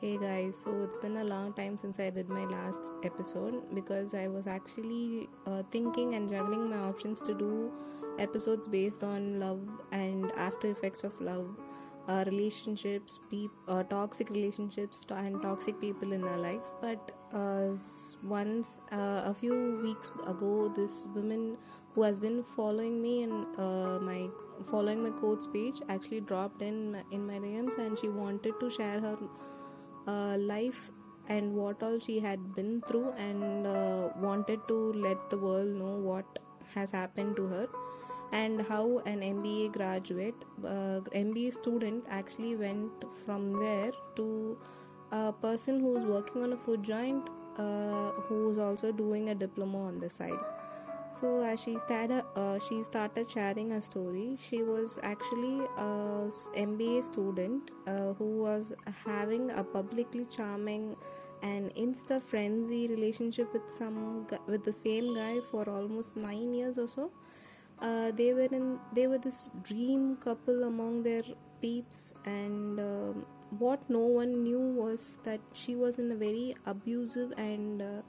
Hey guys, so it's been a long time since I did my last episode because I was actually uh, thinking and juggling my options to do episodes based on love and after effects of love, uh, relationships, uh, toxic relationships, to- and toxic people in our life. But uh, once, uh, a few weeks ago, this woman who has been following me and uh, my following my coach page actually dropped in my- in my DMs and she wanted to share her uh, life and what all she had been through and uh, wanted to let the world know what has happened to her and how an MBA graduate, uh, MBA student actually went from there to a person who's working on a food joint uh, who's also doing a diploma on the side. So as she started, uh, she started sharing her story. She was actually a MBA student uh, who was having a publicly charming and insta frenzy relationship with some with the same guy for almost nine years or so. Uh, they were in they were this dream couple among their peeps and um, what no one knew was that she was in a very abusive and uh,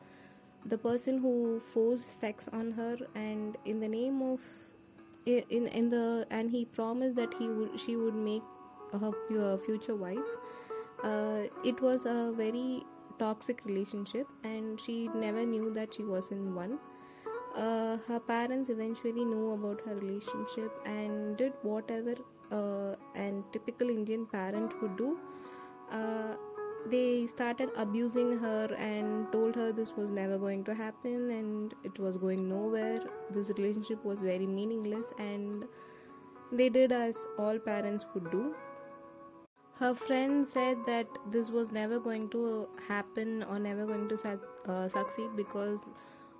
the person who forced sex on her and in the name of in in the and he promised that he would she would make her future wife uh, it was a very toxic relationship and she never knew that she was in one. Uh, her parents eventually knew about her relationship and did whatever uh, typical indian parent would do. Uh, they started abusing her and told her this was never going to happen and it was going nowhere. This relationship was very meaningless and they did as all parents would do. Her friend said that this was never going to happen or never going to suc uh, succeed because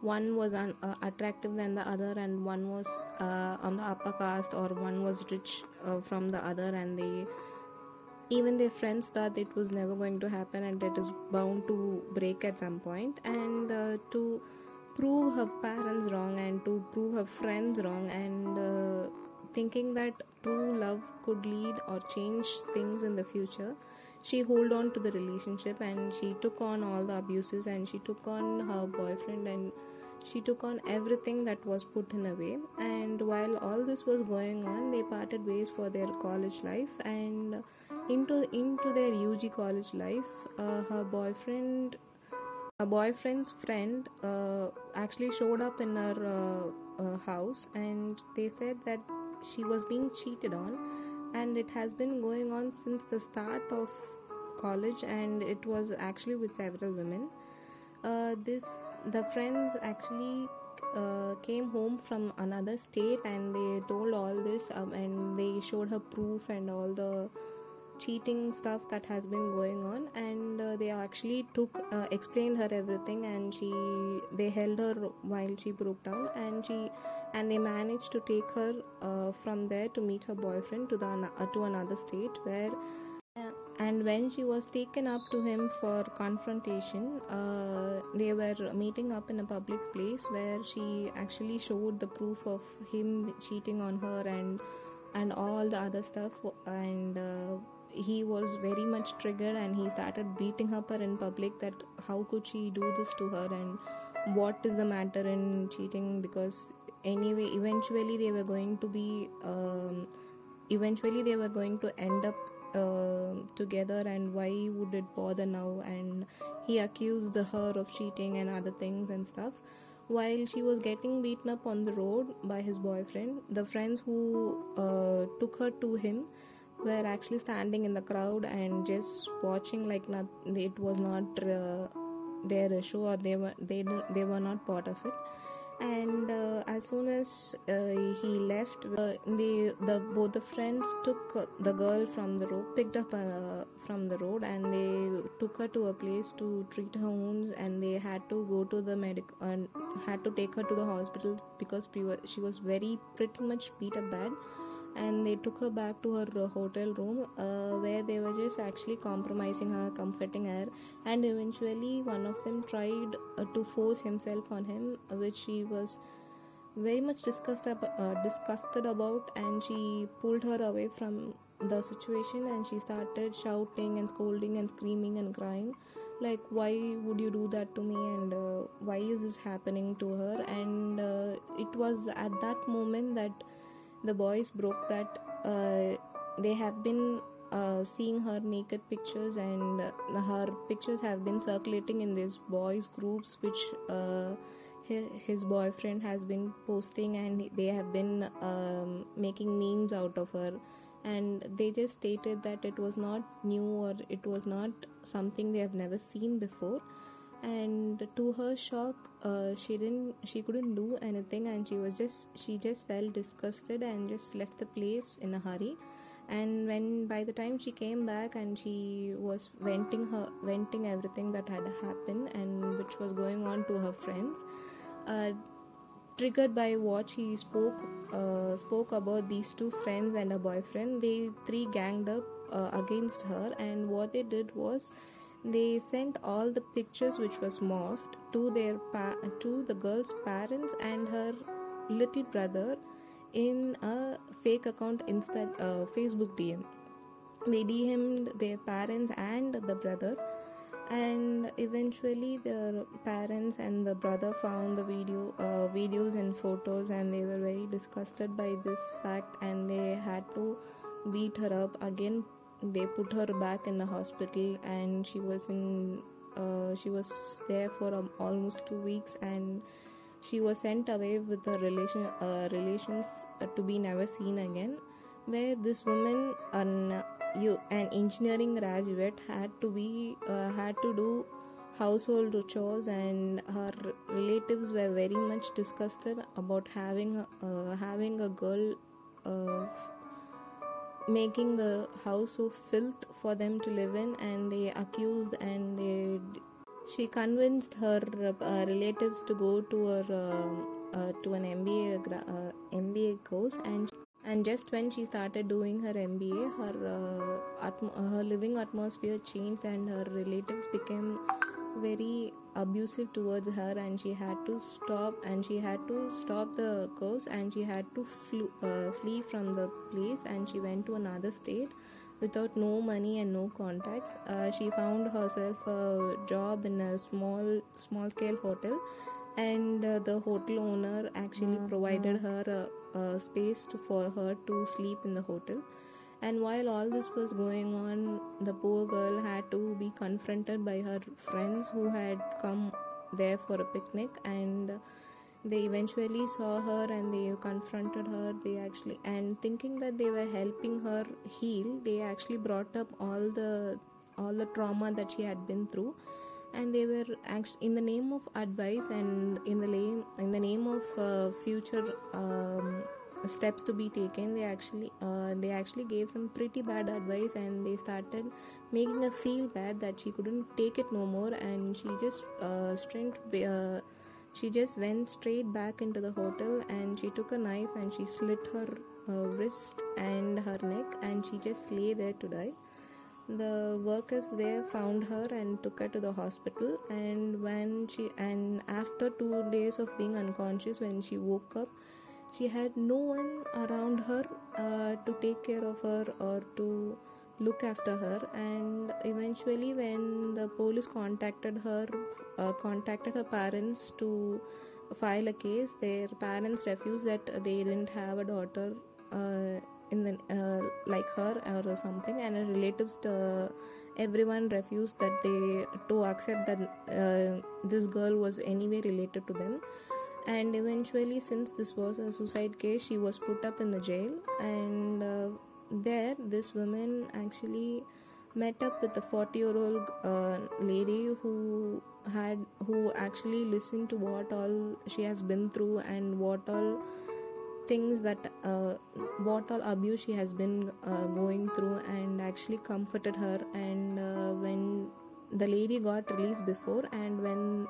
one was un- uh, attractive than the other and one was uh, on the upper caste or one was rich uh, from the other and they even their friends thought it was never going to happen and it is bound to break at some point. And uh, to prove her parents wrong and to prove her friends wrong and uh, thinking that true love could lead or change things in the future she hold on to the relationship and she took on all the abuses and she took on her boyfriend and she took on everything that was put in a way. And while all this was going on they parted ways for their college life and into into their UG college life. Uh, her boyfriend a boyfriend's friend uh, actually showed up in her uh, uh, house and they said that she was being cheated on. And it has been going on since the start of college and it was actually with several women uh, this the friends actually uh, came home from another state and they told all this um, and they showed her proof and all the cheating stuff that has been going on. And uh, they actually took uh, explained her everything and she they held her while she broke down and she and they managed to take her uh, from there to meet her boyfriend to the to another state where and when she was taken up to him for confrontation uh, they were meeting up in a public place where she actually showed the proof of him cheating on her and and all the other stuff. And uh, he was very much triggered and he started beating up her in public that how could she do this to her and what is the matter in cheating? Because anyway eventually they were going to be um, eventually they were going to end up uh, together and why would it bother now? And he accused her of cheating and other things and stuff. While she was getting beaten up on the road by his boyfriend the friends who uh, took her to him were actually standing in the crowd and just watching like not it was not uh, their issue or they were they they were not part of it and uh, as soon as uh, he left uh, they the both the friends took uh, the girl from the road picked up uh, from the road and they took her to a place to treat her wounds and they had to go to the medic and had to take her to the hospital because she was very pretty much beat up bad and they took her back to her hotel room uh, where they were just actually compromising her comforting her and eventually one of them tried uh, to force himself on him which she was very much disgusted, uh, disgusted about and she pulled her away from the situation and she started shouting and scolding and screaming and crying like why would you do that to me? And uh, why is this happening to her? And uh, it was at that moment that the boys broke that uh, they have been uh, seeing her naked pictures and uh, her pictures have been circulating in these boys groups which uh, his boyfriend has been posting and they have been um, making memes out of her. And they just stated that it was not new or it was not something they have never seen before and to her shock uh, she didn't she couldn't do anything and she was just she just felt disgusted and just left the place in a hurry. And when by the time she came back and she was venting her venting everything that had happened and which was going on to her friends uh, triggered by what she spoke uh, spoke about these two friends and a boyfriend they three ganged up uh, against her. And what they did was they sent all the pictures which was morphed to their pa- to the girl's parents and her little brother in a fake account instead uh, facebook dm they DM'd their parents and the brother and eventually their parents and the brother found the video uh, videos and photos and they were very disgusted by this fact and they had to beat her up again they put her back in the hospital and she was in uh, she was there for um, almost two weeks and she was sent away with her relation uh, relations uh, to be never seen again. Where this woman an you an engineering graduate had to be uh, had to do household chores and her relatives were very much disgusted about having uh, having a girl uh, making the house so filth for them to live in and they accused and they she convinced her uh, relatives to go to her uh, uh, to an MBA MBA course and and just when she started doing her mba her uh, atmo- her living atmosphere changed and her relatives became very abusive towards her and she had to stop and she had to stop the course and she had to uh, flee from the place and she went to another state without no money and no contacts uh, she found herself a job in a small small scale hotel and uh, the hotel owner actually mm-hmm. provided her a, a space to, for her to sleep in the hotel and while all this was going on the poor girl had to be confronted by her friends who had come there for a picnic. And they eventually saw her and they confronted her. They actually and thinking that they were helping her heal they actually brought up all the all the trauma that she had been through. And they were actually in the name of advice and in the name in the name of uh, future um, steps to be taken. They actually uh, they actually gave some pretty bad advice and they started making her feel bad that she couldn't take it no more and she just uh, uh, she just went straight back into the hotel and she took a knife and she slit her uh, wrist and her neck and she just lay there to die. The workers there found her and took her to the hospital and when she and after 2 days of being unconscious when she woke up she had no one around her uh, to take care of her or to look after her. And eventually when the police contacted her uh, contacted her parents to file a case their parents refused that they didn't have a daughter uh, in the uh, like her or something. And her relatives uh, everyone refused that they to accept that uh, this girl was anyway related to them and eventually since this was a suicide case she was put up in the jail. And uh, there this woman actually met up with a 40 year old uh, lady who had who actually listened to what all she has been through and what all things that uh, what all abuse she has been uh, going through and actually comforted her. And uh, when the lady got released before and when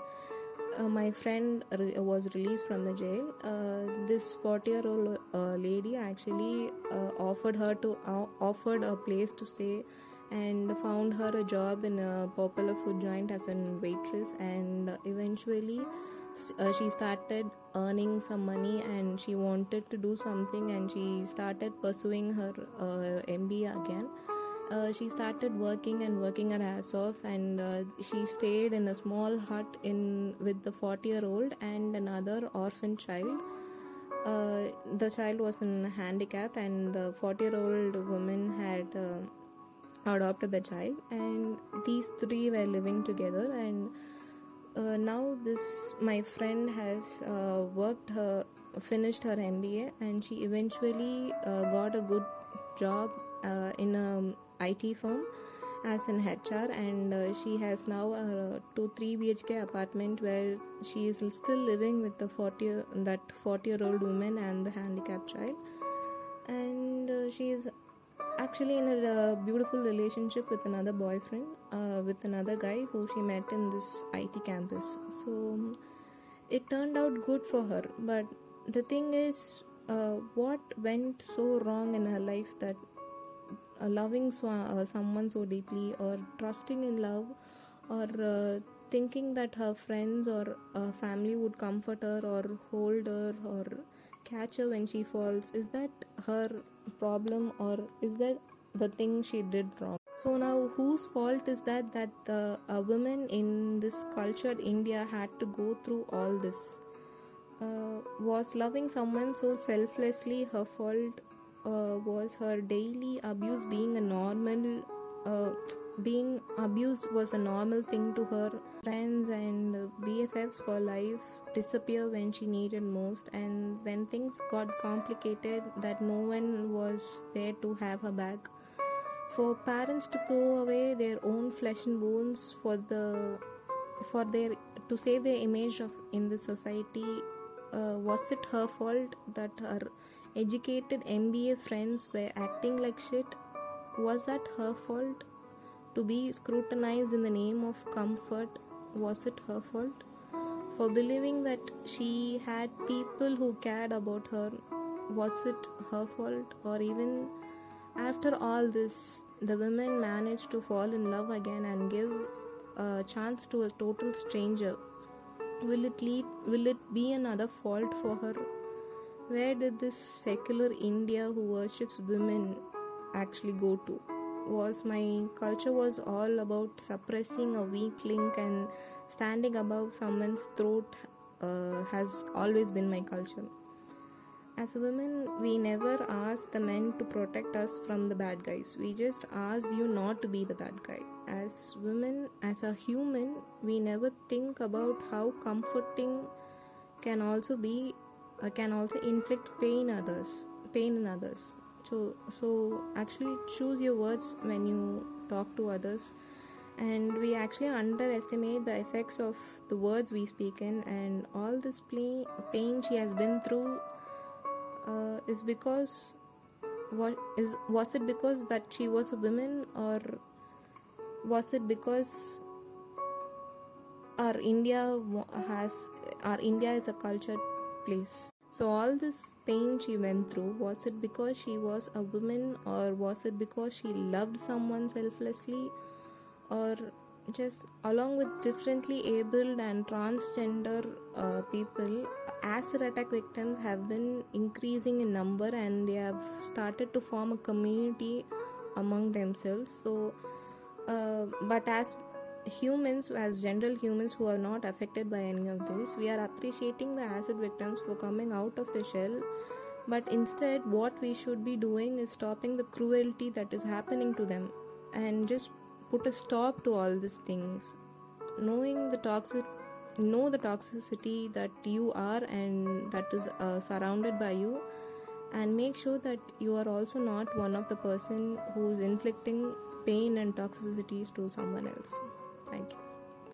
uh, my friend re- was released from the jail uh, this 40 year old uh, lady actually offered her to offered a place to stay and found her a job in a popular food joint as a waitress and eventually uh, she started earning some money and she wanted to do something and she started pursuing her uh, MBA again. Uh, she started working and working her ass off and uh, she stayed in a small hut in with the 40 year old and another orphan child. Uh, the child was in handicapped and the 40 year old woman had uh, adopted the child. And these three were living together and uh, now this my friend has uh, worked her finished her mba and she eventually got a good job uh, in a it firm as an hr and uh, she has now a 2 3 bhk apartment where she is still living with the 40 that 40 year old woman and the handicapped child. And uh, she is actually in a uh, beautiful relationship with another boyfriend uh, with another guy who she met in this IT campus. So it turned out good for her. But the thing is uh, what went so wrong in her life that uh, loving sw- uh, someone so deeply or trusting in love or uh, thinking that her friends or uh, family would comfort her or hold her or catch her when she falls. Is that her problem or is that the thing she did wrong? So now whose fault is that that the a woman in this cultured india had to go through all this? Uh, was loving someone so selflessly her fault uh, was her daily abuse being a normal uh, being abused was a normal thing to her friends and bffs for life disappear when she needed most. And when things got complicated that no one was there to have her back. For parents to throw away their own flesh and bones for the for their to save their image of in the society uh, was it her fault that her educated mba friends were acting like shit. Was that her fault? To be scrutinized in the name of comfort was it her fault? For believing that she had people who cared about her was it her fault? Or even after all this the women managed to fall in love again and give a chance to a total stranger. Will it lead will it be another fault for her where did this secular india who worships women actually go to? Was my culture was all about suppressing a weak link and standing above someone's throat uh, has always been my culture. As women we never ask the men to protect us from the bad guys. We just ask you not to be the bad guy. As women as a human we never think about how comforting can also be uh, can also inflict pain others pain in others. So so actually choose your words when you talk to others. And we actually underestimate the effects of the words we speak in and all this play, pain she has been through uh, is because what is was it because that she was a woman or was it because our india has our india is a cultured place so all this pain she went through was it because she was a woman or was it because she loved someone selflessly? Or just along with differently abled and transgender uh, people acid attack victims have been increasing in number and they have started to form a community among themselves. So uh, but as humans as general humans who are not affected by any of this we are appreciating the acid victims for coming out of the shell. But instead what we should be doing is stopping the cruelty that is happening to them and just put a stop to all these things. Knowing the toxic know the toxicity that you are and that is uh, surrounded by you and make sure that you are also not one of the person who is inflicting pain and toxicities to someone else thank you